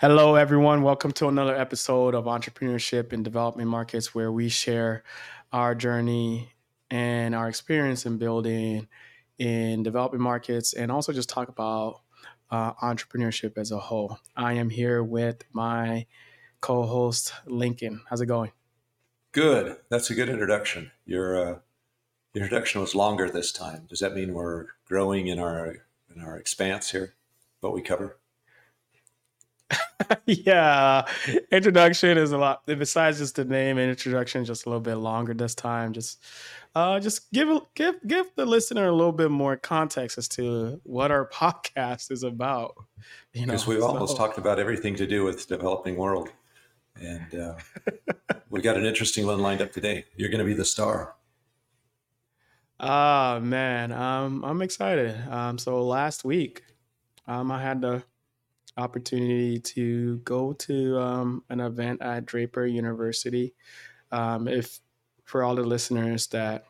Hello, everyone. Welcome to another episode of Entrepreneurship and Development Markets, where we share our journey and our experience in building in developing markets and also just talk about uh, entrepreneurship as a whole. I am here with my co host, Lincoln. How's it going? Good. That's a good introduction. Your, uh, introduction was longer this time. Does that mean we're growing in our in our expanse here? What we cover? yeah, introduction is a lot. Besides just the name and introduction, just a little bit longer this time. Just, uh, just give give give the listener a little bit more context as to what our podcast is about. You know, because we've so. almost talked about everything to do with developing world, and uh, we got an interesting one lined up today. You're going to be the star. Ah uh, man, um, I'm excited. Um, so last week, um, I had the opportunity to go to um, an event at Draper University. Um, if for all the listeners that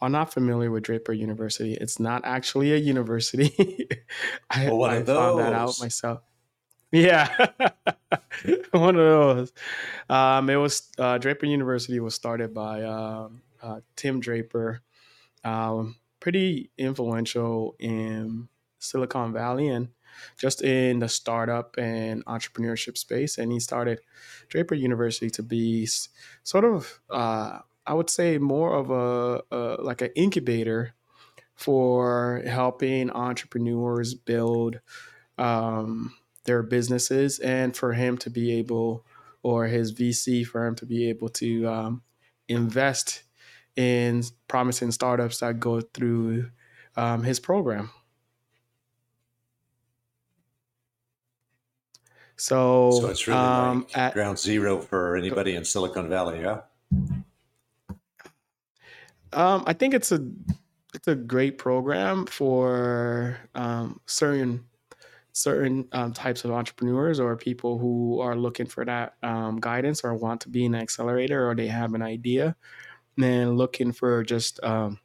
are not familiar with Draper University, it's not actually a university. I, well, I found that out myself. Yeah, one of those. Um, it was uh, Draper University was started by uh, uh, Tim Draper, um, pretty influential in Silicon Valley, and just in the startup and entrepreneurship space. And he started Draper University to be sort of, uh, I would say, more of a, a like an incubator for helping entrepreneurs build um, their businesses and for him to be able or his VC firm to be able to um, invest in promising startups that go through um, his program. So, so it's really um, like at, ground zero for anybody in Silicon Valley, yeah. Um, I think it's a it's a great program for um, certain certain um, types of entrepreneurs or people who are looking for that um, guidance or want to be an accelerator or they have an idea and looking for just um,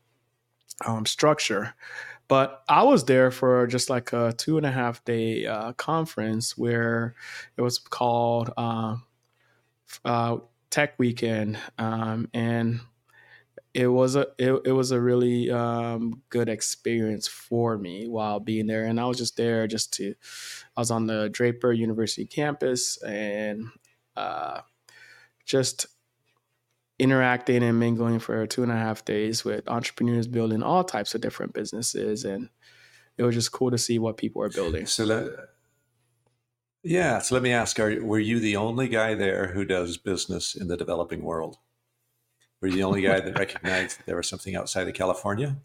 um, structure. But I was there for just like a two and a half day uh, conference where it was called uh, uh, Tech Weekend, um, and it was a it, it was a really um, good experience for me while being there. And I was just there just to I was on the Draper University campus and uh, just interacting and mingling for two and a half days with entrepreneurs building all types of different businesses and it was just cool to see what people are building. So let, yeah so let me ask are, were you the only guy there who does business in the developing world? Were you the only guy that recognized that there was something outside of california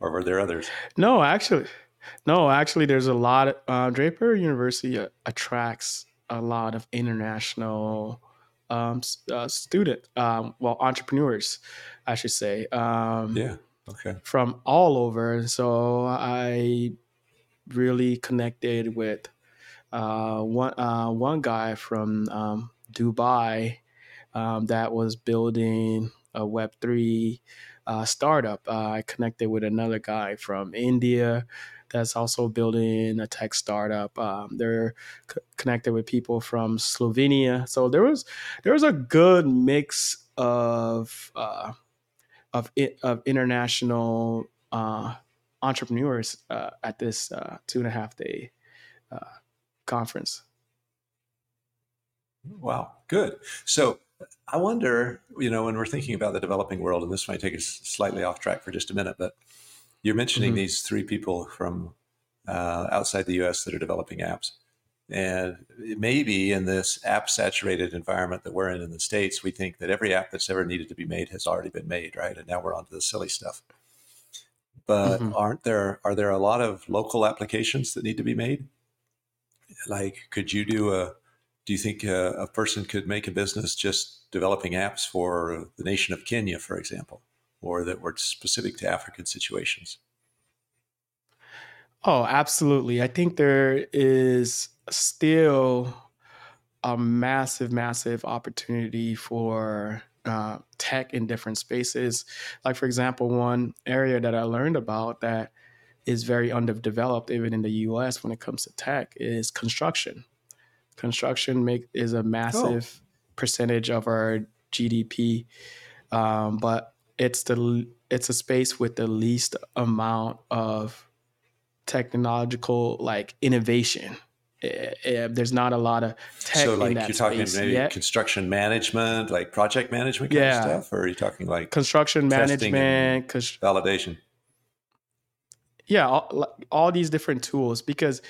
or were there others? No actually no actually there's a lot of, uh, draper university attracts a lot of international um, uh, student, um, well, entrepreneurs, I should say. Um, yeah. Okay. From all over. And so I really connected with uh, one, uh, one guy from um, Dubai um, that was building a Web3 uh, startup. Uh, I connected with another guy from India that's also building a tech startup. Um, they're c- connected with people from Slovenia, so there was there was a good mix of uh, of of international uh, entrepreneurs uh, at this uh, two and a half day uh, conference. Wow, good. So I wonder, you know, when we're thinking about the developing world, and this might take us slightly off track for just a minute, but you're mentioning mm-hmm. these three people from uh, outside the US that are developing apps. And maybe in this app saturated environment that we're in in the States, we think that every app that's ever needed to be made has already been made, right? And now we're on to the silly stuff. But mm-hmm. aren't there, are there a lot of local applications that need to be made? Like, could you do a, do you think a, a person could make a business just developing apps for the nation of Kenya, for example, or that were specific to African situations? Oh, absolutely. I think there is still a massive, massive opportunity for uh, tech in different spaces. Like, for example, one area that I learned about that is very underdeveloped, even in the US, when it comes to tech, is construction. construction make is a massive oh. percentage of our GDP, um, but it's the it's a space with the least amount of technological like innovation. Uh, there's not a lot of tech so like you're talking maybe yet. construction management like project management kind yeah. of stuff or are you talking like construction management cons- validation yeah all, all these different tools because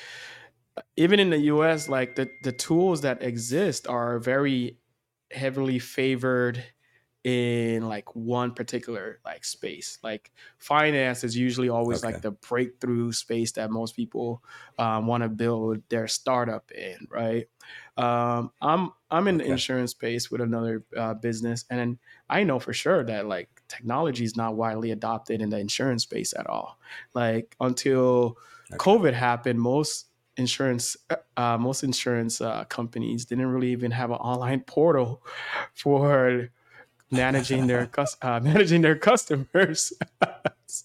even in the us like the, the tools that exist are very heavily favored in like one particular like space like finance is usually always okay. like the breakthrough space that most people um, want to build their startup in right um, i'm i'm in okay. the insurance space with another uh, business and i know for sure that like technology is not widely adopted in the insurance space at all like until okay. covid happened most insurance uh, uh most insurance uh, companies didn't really even have an online portal for managing their uh, managing their customers. so,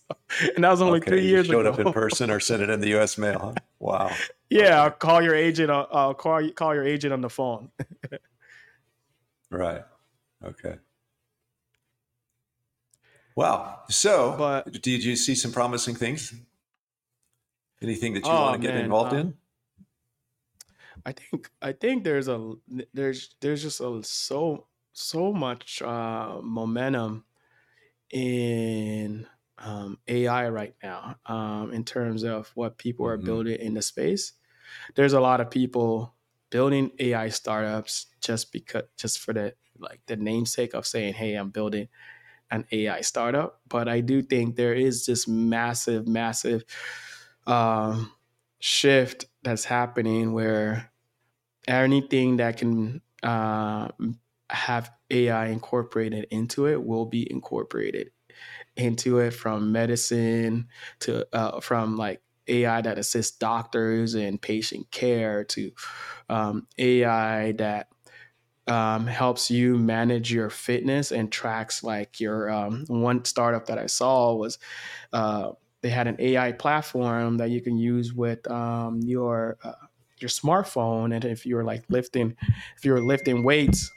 and that was only okay, three years showed ago. up in person or sent it in the U.S. mail. Huh? Wow. yeah, okay. I'll call your agent. I'll, I'll call call your agent on the phone. right. Okay. Wow. So, but, did you see some promising things? Anything that you oh, want to get man, involved um, in? I think I think there's a there's there's just a so so much uh, momentum in um, AI right now um, in terms of what people are mm-hmm. building in the space. There's a lot of people building AI startups just because just for the like the namesake of saying, "Hey, I'm building an AI startup." But I do think there is this massive, massive um, shift that's happening where anything that can uh, have AI incorporated into it will be incorporated into it from medicine to uh, from like AI that assists doctors and patient care to um, AI that um, helps you manage your fitness and tracks like your um, one startup that I saw was uh, they had an AI platform that you can use with um, your uh, your smartphone. And if you're like lifting if you're lifting weights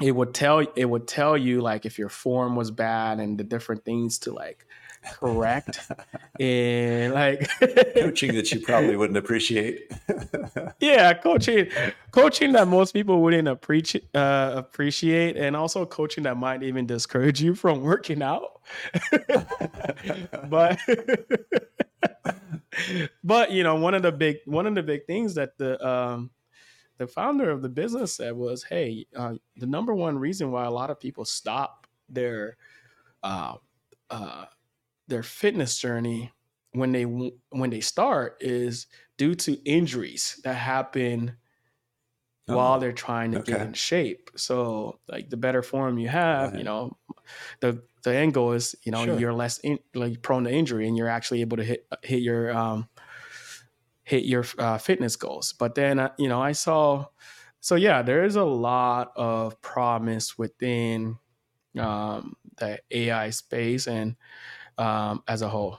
it would tell it would tell you like if your form was bad and the different things to like correct and like coaching that you probably wouldn't appreciate. Yeah coaching coaching that most people wouldn't appreciate uh, appreciate and also coaching that might even discourage you from working out. But but you know one of the big one of the big things that the um the founder of the business said was, "Hey, uh, the number one reason why a lot of people stop their uh, uh, their fitness journey when they when they start is due to injuries that happen oh, while they're trying to okay. get in shape. So, like the better form you have, you know, the the end goal is you know sure. you're less in, like prone to injury and you're actually able to hit hit your um, hit your uh, fitness goals. But then, uh, you know, I saw, so yeah, there is a lot of promise within um, the AI space and um, as a whole.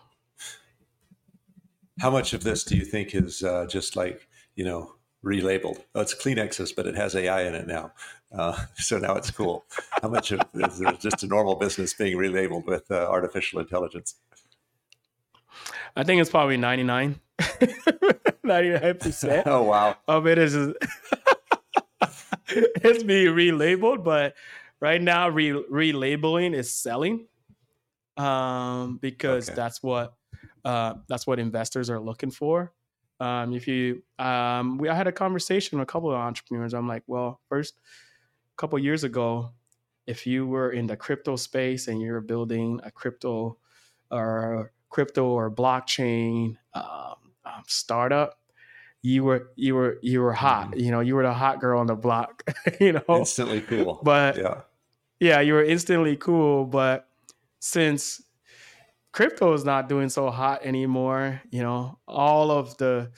How much of this do you think is uh, just like, you know, relabeled? Oh, it's Kleenexes, but it has AI in it now. Uh, so now it's cool. How much of is just a normal business being relabeled with uh, artificial intelligence? I think it's probably 99. 99% oh wow of it is it's being relabeled but right now re- relabeling is selling um, because okay. that's what uh, that's what investors are looking for um, if you um, we I had a conversation with a couple of entrepreneurs I'm like well first a couple years ago if you were in the crypto space and you're building a crypto or crypto or blockchain um, um, startup, you were you were you were hot. Mm-hmm. You know, you were the hot girl on the block. you know, instantly cool. But yeah, yeah, you were instantly cool. But since crypto is not doing so hot anymore, you know, all of the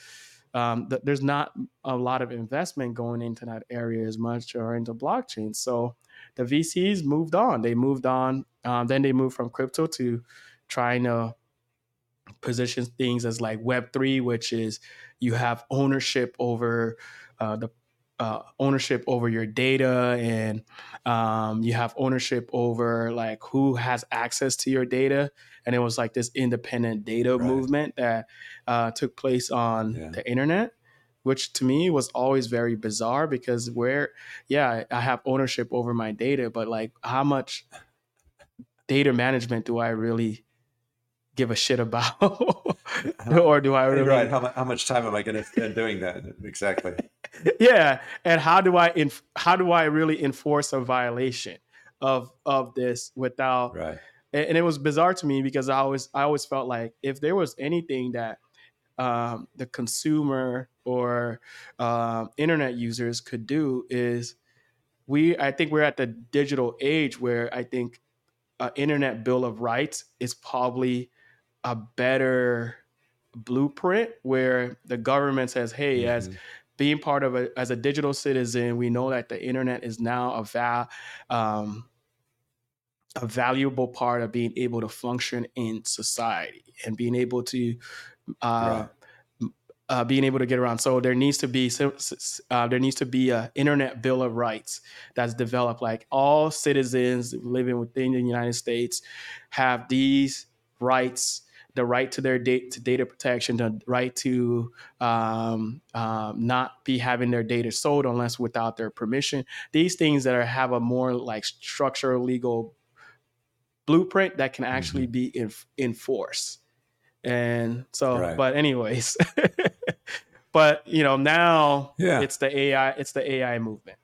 um, the, there's not a lot of investment going into that area as much or into blockchain. So the VCs moved on. They moved on. Um, then they moved from crypto to trying to position things as like Web three, which is you have ownership over uh, the uh, ownership over your data and um, you have ownership over like who has access to your data and it was like this independent data Right. movement that uh, took place on Yeah. the internet which to me was always very bizarre because where yeah i have ownership over my data but like how much data management do i really give a shit about or do i really Right. How, how much time am I going to spend doing that? Exactly. yeah and how do i inf- how do i really enforce a violation of of this without Right. and, and it was bizarre to me because i always i always felt like if there was anything that um, the consumer or um, internet users could do is we i think we're at the digital age where i think an internet bill of rights is probably a better blueprint where the government says hey as Mhm. being part of a as a digital citizen, we know that the internet is now a val, um, a valuable part of being able to function in society and being able to uh, Right. uh, being able to get around. So there needs to be uh, there needs to be a internet bill of rights that's developed. Like all citizens living within the United States have these rights: the right to their data, to data protection, the right to um, um, not be having their data sold unless without their permission. These things that are have a more like structural legal blueprint that can actually be in, enforced. And so, Right. but anyways, but you know now Yeah. it's the AI, it's the AI movement.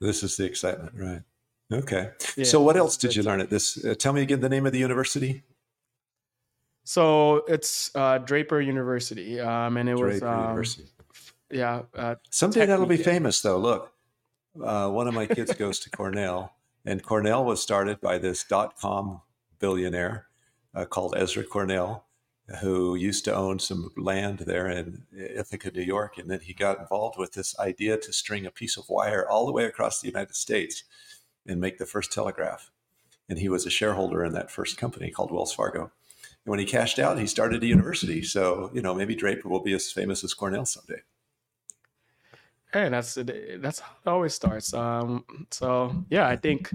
This is the excitement. Right. Okay. Yeah. So, what else did you learn at this? Uh, tell me again the name of the university. So it's uh, Draper University, um, and it was Draper um, University. yeah, uh, Someday that'll be famous, though. Look, uh, one of my kids goes to Cornell, and Cornell was started by this dot com billionaire uh, called Ezra Cornell, who used to own some land there in Ithaca, New York. And then he got involved with this idea to string a piece of wire all the way across the United States and make the first telegraph. And he was a shareholder in that first company called Wells Fargo. And when he cashed out, he started a university. So, you know, maybe Draper will be as famous as Cornell someday. hey, that's that's how it always starts. Um, so yeah, I think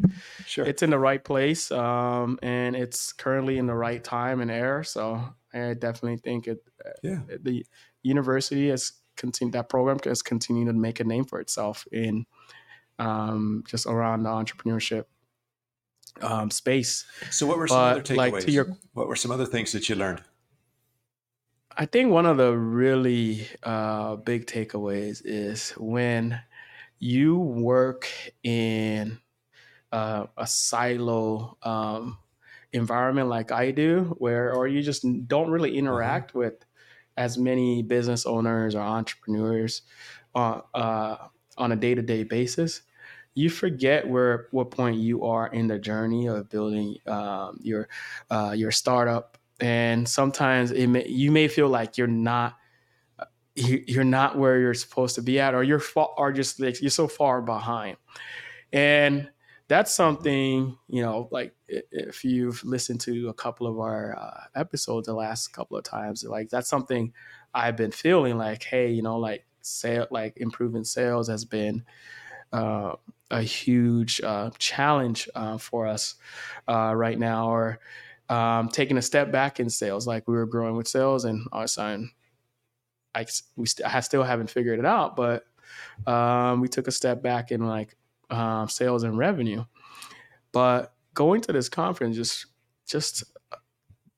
Sure. it's in the right place, um, and it's currently in the right time and air. So I definitely think it yeah. the university has continued that program has continued to make a name for itself in um, just around the entrepreneurship um, space. So, what were some other But, like, takeaways? to your- what were some other things that you learned? I think one of the really uh, big takeaways is when you work in uh, a silo um, environment like I do, where or you just don't really interact with as many business owners or entrepreneurs uh, uh, on a day to day basis. You forget where what point you are in the journey of building um, your uh, your startup, and sometimes it may, you may feel like you're not you- you're not where you're supposed to be at, or you're far, or just like you're so far behind, and that's something you know. Like if you've listened to a couple of our uh, episodes the last couple of times, like that's something I've been feeling like, hey, you know, like sale, like improving sales has been uh, a huge uh, challenge uh, for us uh, right now, or um, taking a step back in sales. Like we were growing with sales, and a sudden, I we st- I still haven't figured it out, but um, we took a step back in like um, sales and revenue. But going to this conference just just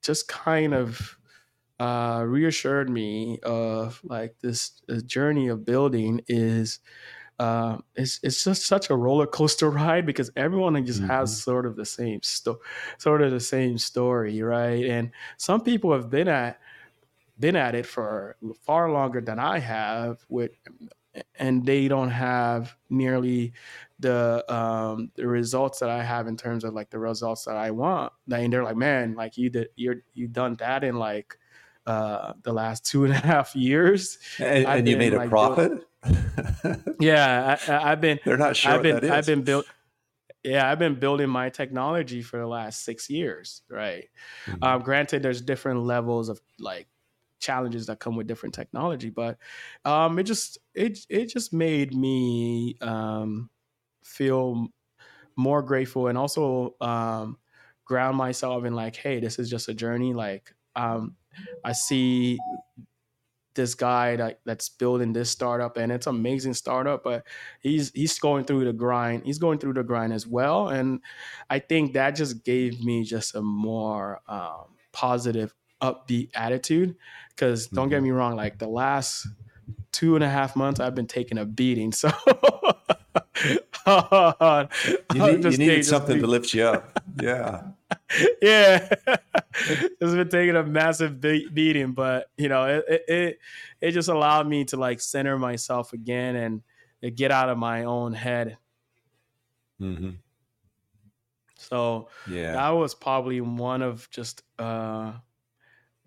just kind of uh, reassured me of like this, this journey of building is uh, it's it's just such a roller coaster ride because everyone just has Mhm. sort of the same sto- sort of the same story, right? And some people have been at been at it for far longer than I have with and they don't have nearly the um the results that I have in terms of like the results that I want. And they're like, man, like you did you're you done that in like uh the last two and a half years. And, and you made a like, profit? Yeah, I, I've been They're not sure I've been that is. I've been built yeah, I've been building my technology for the last six years, right? Mhm. Um, granted, there's different levels of like challenges that come with different technology. But um, it just it it just made me um, feel more grateful and also um, ground myself in like, hey, this is just a journey. Like um, I see this guy that, that's building this startup and it's amazing startup but he's he's going through the grind he's going through the grind as well and i think that just gave me just a more um, positive upbeat attitude because don't mm-hmm. get me wrong like the last two and a half months i've been taking a beating so you, need, you needed something to lift you up yeah yeah, it's been taking a massive be- beating, but you know, it, it it just allowed me to like center myself again and get out of my own head. Mm-hmm. So yeah, that was probably one of just uh,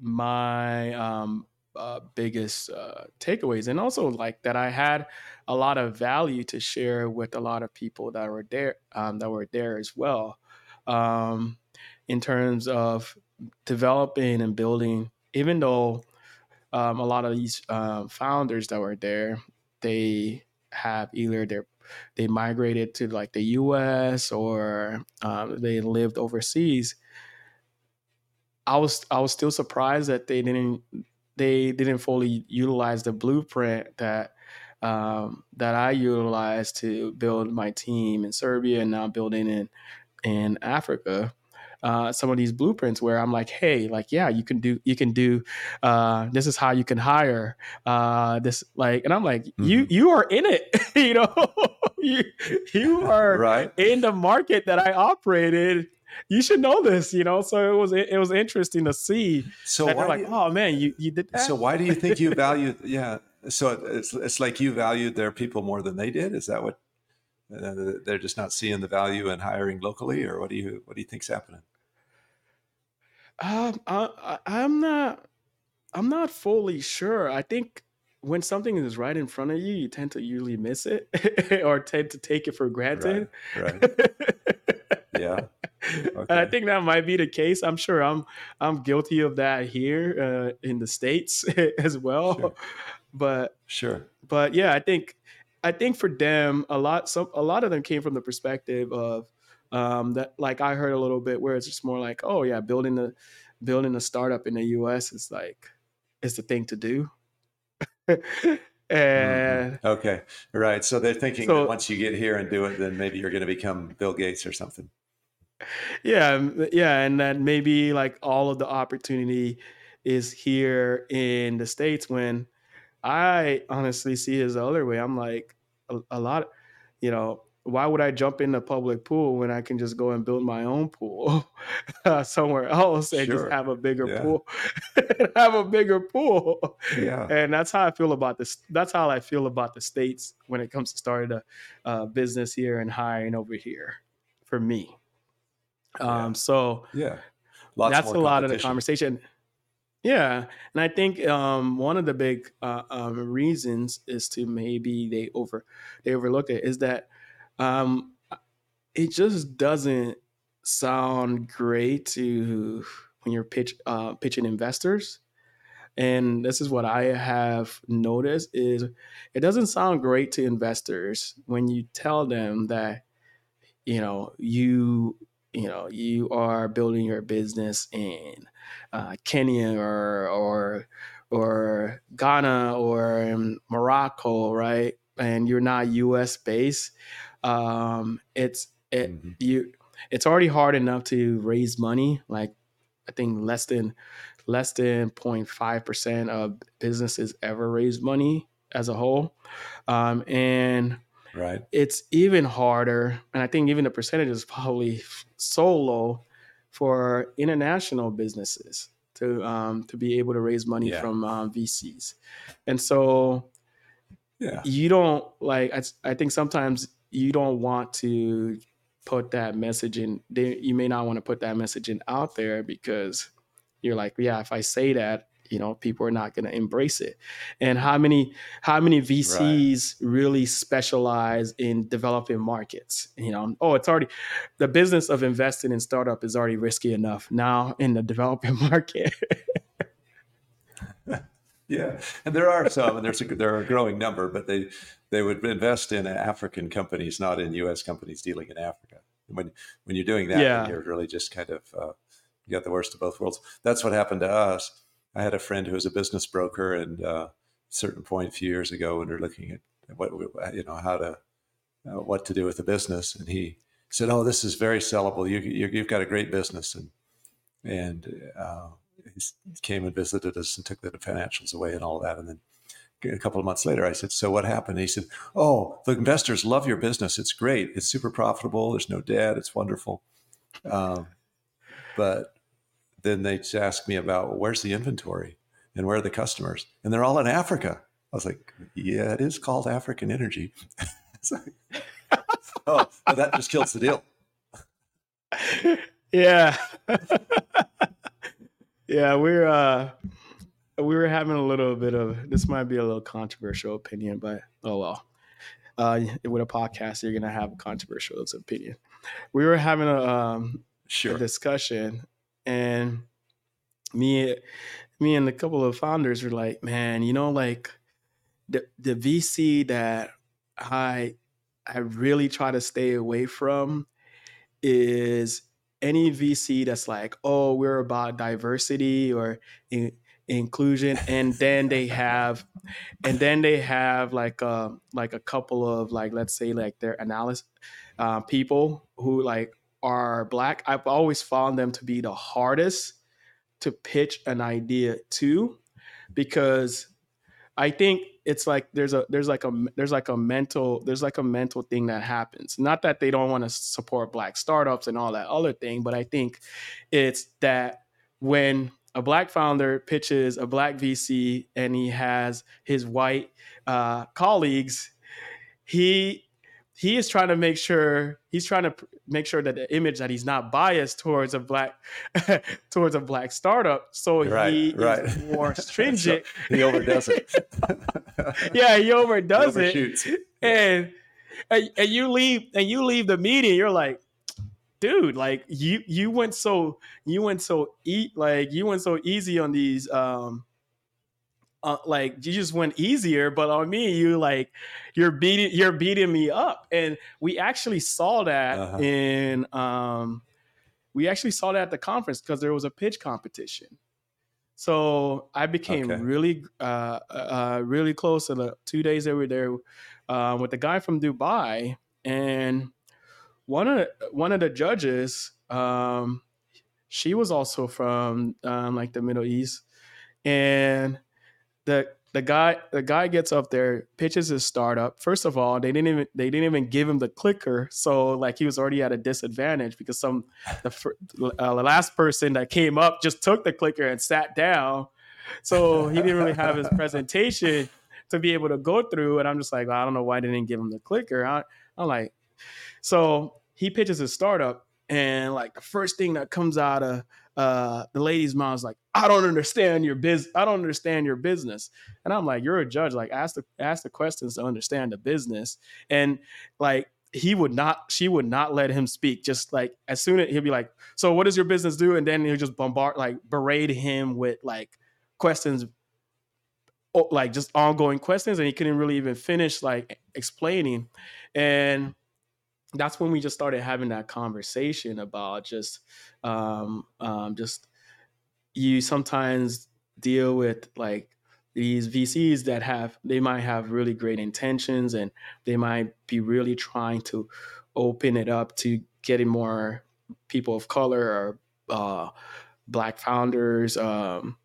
my um, uh, biggest uh, takeaways, and also like that I had a lot of value to share with a lot of people that were there um, that were there as well. Um, in terms of developing and building, even though um, a lot of these uh, founders that were there, they have either they they migrated to like the U.S. or um, they lived overseas. I was I was still surprised that they didn't they didn't fully utilize the blueprint that um, that I utilized to build my team in Serbia and now building in in Africa uh, some of these blueprints where I'm like, hey, like, yeah, you can do, you can do, uh, this is how you can hire, uh, this, like, and I'm like, mm-hmm. you, you are in it, you know, you, you are right. in the market that I operated. You should know this, you know. So it was it, was interesting to see. So why like, you, oh man, you you did that. So why do you think you value? yeah. So it's it's like you valued their people more than they did. Is that what? Uh, they're just not seeing the value in hiring locally, or what do you what do you think's happening? Um, I, I, am not. I'm not fully sure. I think when something is right in front of you, you tend to usually miss it or tend to take it for granted. Right. right. yeah. Okay. And I think that might be the case. I'm sure I'm I'm guilty of that here uh, in the states as well. Sure. But sure. But yeah, I think I think for them a lot some a lot of them came from the perspective of um, that like I heard a little bit where it's just more like, oh yeah, building the building a startup in the U.S. is like is the thing to do. Mm-hmm. and mm-hmm. okay, right. So they're thinking so, that once you get here and do it, then maybe you're going to become Bill Gates or something. Yeah, yeah, and that maybe like all of the opportunity is here in the states. When I honestly see it the other way. I'm like a, a lot, you know, why would I jump in the public pool when I can just go and build my own pool uh, somewhere else and sure. just have a bigger yeah. pool, have a bigger pool. Yeah, and that's how I feel about this. That's how I feel about the states when it comes to starting a uh, business here and hiring over here. For me, um, yeah. so yeah, Lots that's a lot of the conversation. Yeah, and I think um, one of the big uh, um, reasons is to maybe they over they overlook it is that um, it just doesn't sound great to when you're pitch uh, pitching investors. And this is what I have noticed is it doesn't sound great to investors when you tell them that you know you you know you are building your business in uh, Kenya or or or Ghana or Morocco, right? And you're not U.S. based um, it's it mm-hmm. you it's already hard enough to raise money. Like I think less than less than 0.5 percent of businesses ever raise money as a whole, um, and right it's even harder. And I think even the percentage is probably so low for international businesses to um, to be able to raise money yeah. from um, VCs, and so yeah. you don't like. I, I think sometimes you don't want to put that message in you may not want to put that message in out there because you're like yeah if i say that you know people are not going to embrace it. And how many how many vcs right. really specialize in developing markets you know? Oh it's already the business of investing in startup is already risky enough now in the developing market yeah, and there are some, and there's a, there are a growing number, but they they would invest in African companies, not in U.S. companies dealing in Africa. When when you're doing that, Yeah. you're really just kind of uh, you got the worst of both worlds. That's what happened to us. I had a friend who was a business broker, and uh, a certain point a few years ago, when we were looking at what you know how to uh, what to do with the business, and he said, "Oh, this is very sellable. You, you you've got a great business," and and uh, he came and visited us and took the financials away and all that, and then a couple of months later, I said, "So what happened?" And he said, "Oh, the investors love your business. It's great. It's super profitable. There's no debt. It's wonderful." Um, but then they asked me about well, where's the inventory and where are the customers, and they're all in Africa. I was like, "Yeah, it is called African Energy." like, oh, that just kills the deal. yeah. Yeah, we're uh we were having a little bit of this might be a little controversial opinion, but oh well. Uh, with a podcast, you're gonna have a controversial opinion. We were having a, um, sure. a discussion, and me, me, and a couple of founders were like, "Man, you know, like the the VC that I I really try to stay away from is any VC that's like, oh, we're about diversity or in, inclusion, and then they have, and then they have like a uh, like a couple of like let's say like their analysis uh, people who like are black. I've always found them to be the hardest to pitch an idea to because I think it's like there's a there's like a there's like a mental there's like a mental thing that happens. Not that they don't want to support black startups and all that other thing, but I think it's that when a black founder pitches a black VC and he has his white uh, colleagues, he he is trying to make sure he's trying to make sure that the image that he's not biased towards a black towards a black startup so right, he right. is more stringent. so he overdoes it. Yeah he overdoes he it. and, and and you leave and you leave the meeting you're like dude like you you went so you went so eat like you went so easy on these um uh, like you just went easier but on me you like you're beating you're beating me up and we actually saw that uh-huh. in um we actually saw that at the conference because there was a pitch competition so i became okay. really uh, uh really close to the two days that we were there uh, with the guy from dubai and one of the, one of the judges um she was also from um, like the middle east and the the guy the guy gets up there pitches his startup first of all they didn't even they didn't even give him the clicker. So like he was already at a disadvantage because some the, uh, the last person that came up just took the clicker and sat down. So he didn't really have his presentation to be able to go through. And i'm just like well, i don't know why they didn't give him the clicker. I, i'm like so he pitches his startup and like the first thing that comes out of uh, the lady's mouth is like, "I don't understand your biz. I don't understand your business." And I'm like, "You're a judge. Like, ask the ask the questions to understand the business." And like, he would not. She would not let him speak. Just like as soon as he'll be like, "So what does your business do?" And then he'll just bombard, like, berate him with like questions like just ongoing questions and he couldn't really even finish like explaining and that's when we just started having that conversation about just um, um, just you sometimes deal with like these VCs that have they might have really great intentions and they might be really trying to open it up to getting more people of color or uh, black founders um,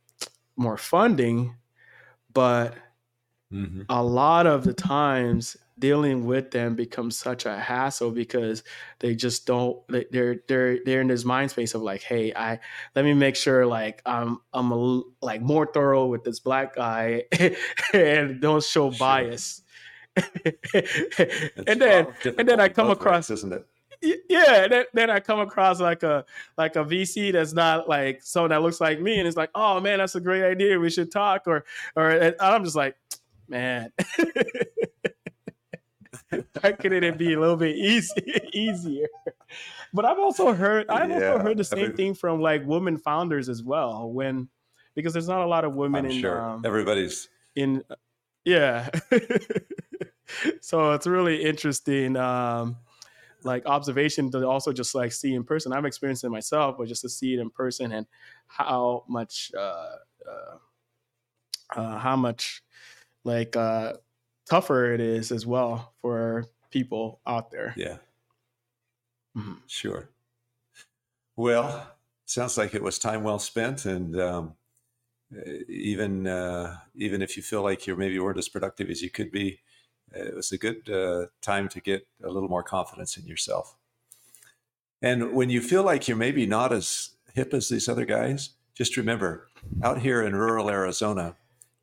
more funding but mm-hmm. a lot of the times dealing with them becomes such a hassle because they just don't they're they're they're in this mind space of like hey i let me make sure like i'm i'm a, like more thorough with this black guy and don't show sure. bias. And then and then i come across isn't it? yeah then, then i come across like a like a vc that's not like someone that looks like me and it's like oh man that's a great idea. We should talk or or i'm just like man why couldn't it be a little bit easy, easier? But I've also heard I've yeah, also heard the same mean, thing from like women founders as well. When because there's not a lot of women I'm in sure um, everybody's in yeah. so it's really interesting. Um, like observation to also just like see in person. I've experienced it myself, but just to see it in person and how much, uh, uh, uh, how much like uh, tougher it is as well for people out there. yeah, Mhm. sure. Well, sounds like it was time well spent, and um, even uh, even if you feel like you maybe weren't as productive as you could be, it was a good uh, time to get a little more confidence in yourself. And when you feel like you're maybe not as hip as these other guys, just remember out here in rural Arizona,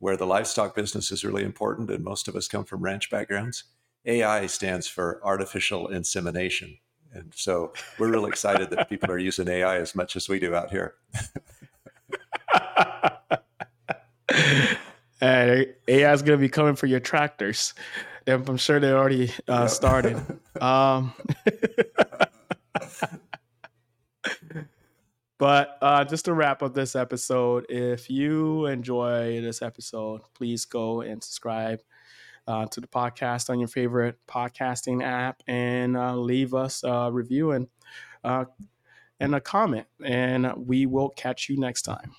where the livestock business is really important, and most of us come from ranch backgrounds, AI stands for artificial insemination. And so we're really excited that people are using AI as much as we do out here. and AI is going to be coming for your tractors. And I'm sure they already uh, started. Um, but uh, just to wrap up this episode, if you enjoy this episode, please go and subscribe uh, to the podcast on your favorite podcasting app and uh, leave us a review and uh, and a comment. And we will catch you next time.